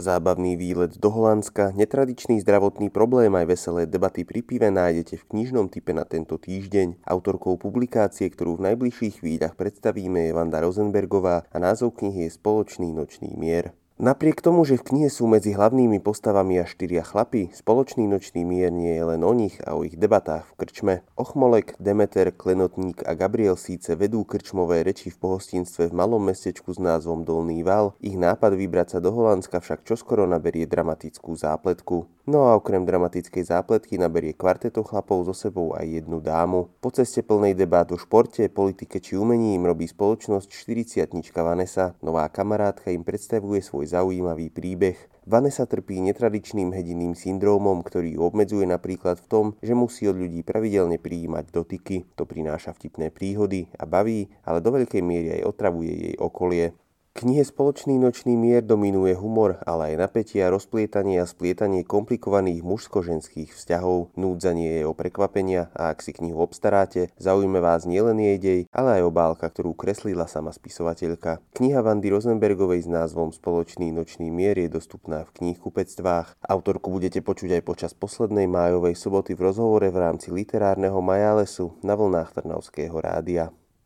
Zábavný výlet do Holandska, netradičný zdravotný problém aj veselé debaty pri pive nájdete v knižnom type na tento týždeň. Autorkou publikácie, ktorú v najbližších chvíľach predstavíme je Vanda Rosenbergová a názov knihy je Spoločný nočný mier. Napriek tomu, že v knihe sú medzi hlavnými postavami až štyria chlapy, spoločný nočný mier nie je len o nich a o ich debatách v krčme. Ochmolek, Demeter, Klenotník a Gabriel síce vedú krčmové reči v pohostinstve v malom mestečku s názvom Dolný Val, ich nápad vybrať sa do Holandska však čoskoro naberie dramatickú zápletku. No a okrem dramatickej zápletky naberie kvarteto chlapov so sebou aj jednu dámu. Po ceste plnej debát o športe, politike či umení im robí spoločnosť 40 Vanessa. Nová kamarátka im predstavuje svoj zaujímavý príbeh. Vanessa trpí netradičným hedinným syndrómom, ktorý ju obmedzuje napríklad v tom, že musí od ľudí pravidelne prijímať dotyky. To prináša vtipné príhody a baví, ale do veľkej miery aj otravuje jej okolie knihe Spoločný nočný mier dominuje humor, ale aj napätie a rozplietanie a splietanie komplikovaných mužsko-ženských vzťahov. Núdzanie je o prekvapenia a ak si knihu obstaráte, zaujme vás nielen jej dej, ale aj obálka, ktorú kreslila sama spisovateľka. Kniha Vandy Rosenbergovej s názvom Spoločný nočný mier je dostupná v knihkupectvách. Autorku budete počuť aj počas poslednej májovej soboty v rozhovore v rámci literárneho Majalesu na vlnách Trnavského rádia.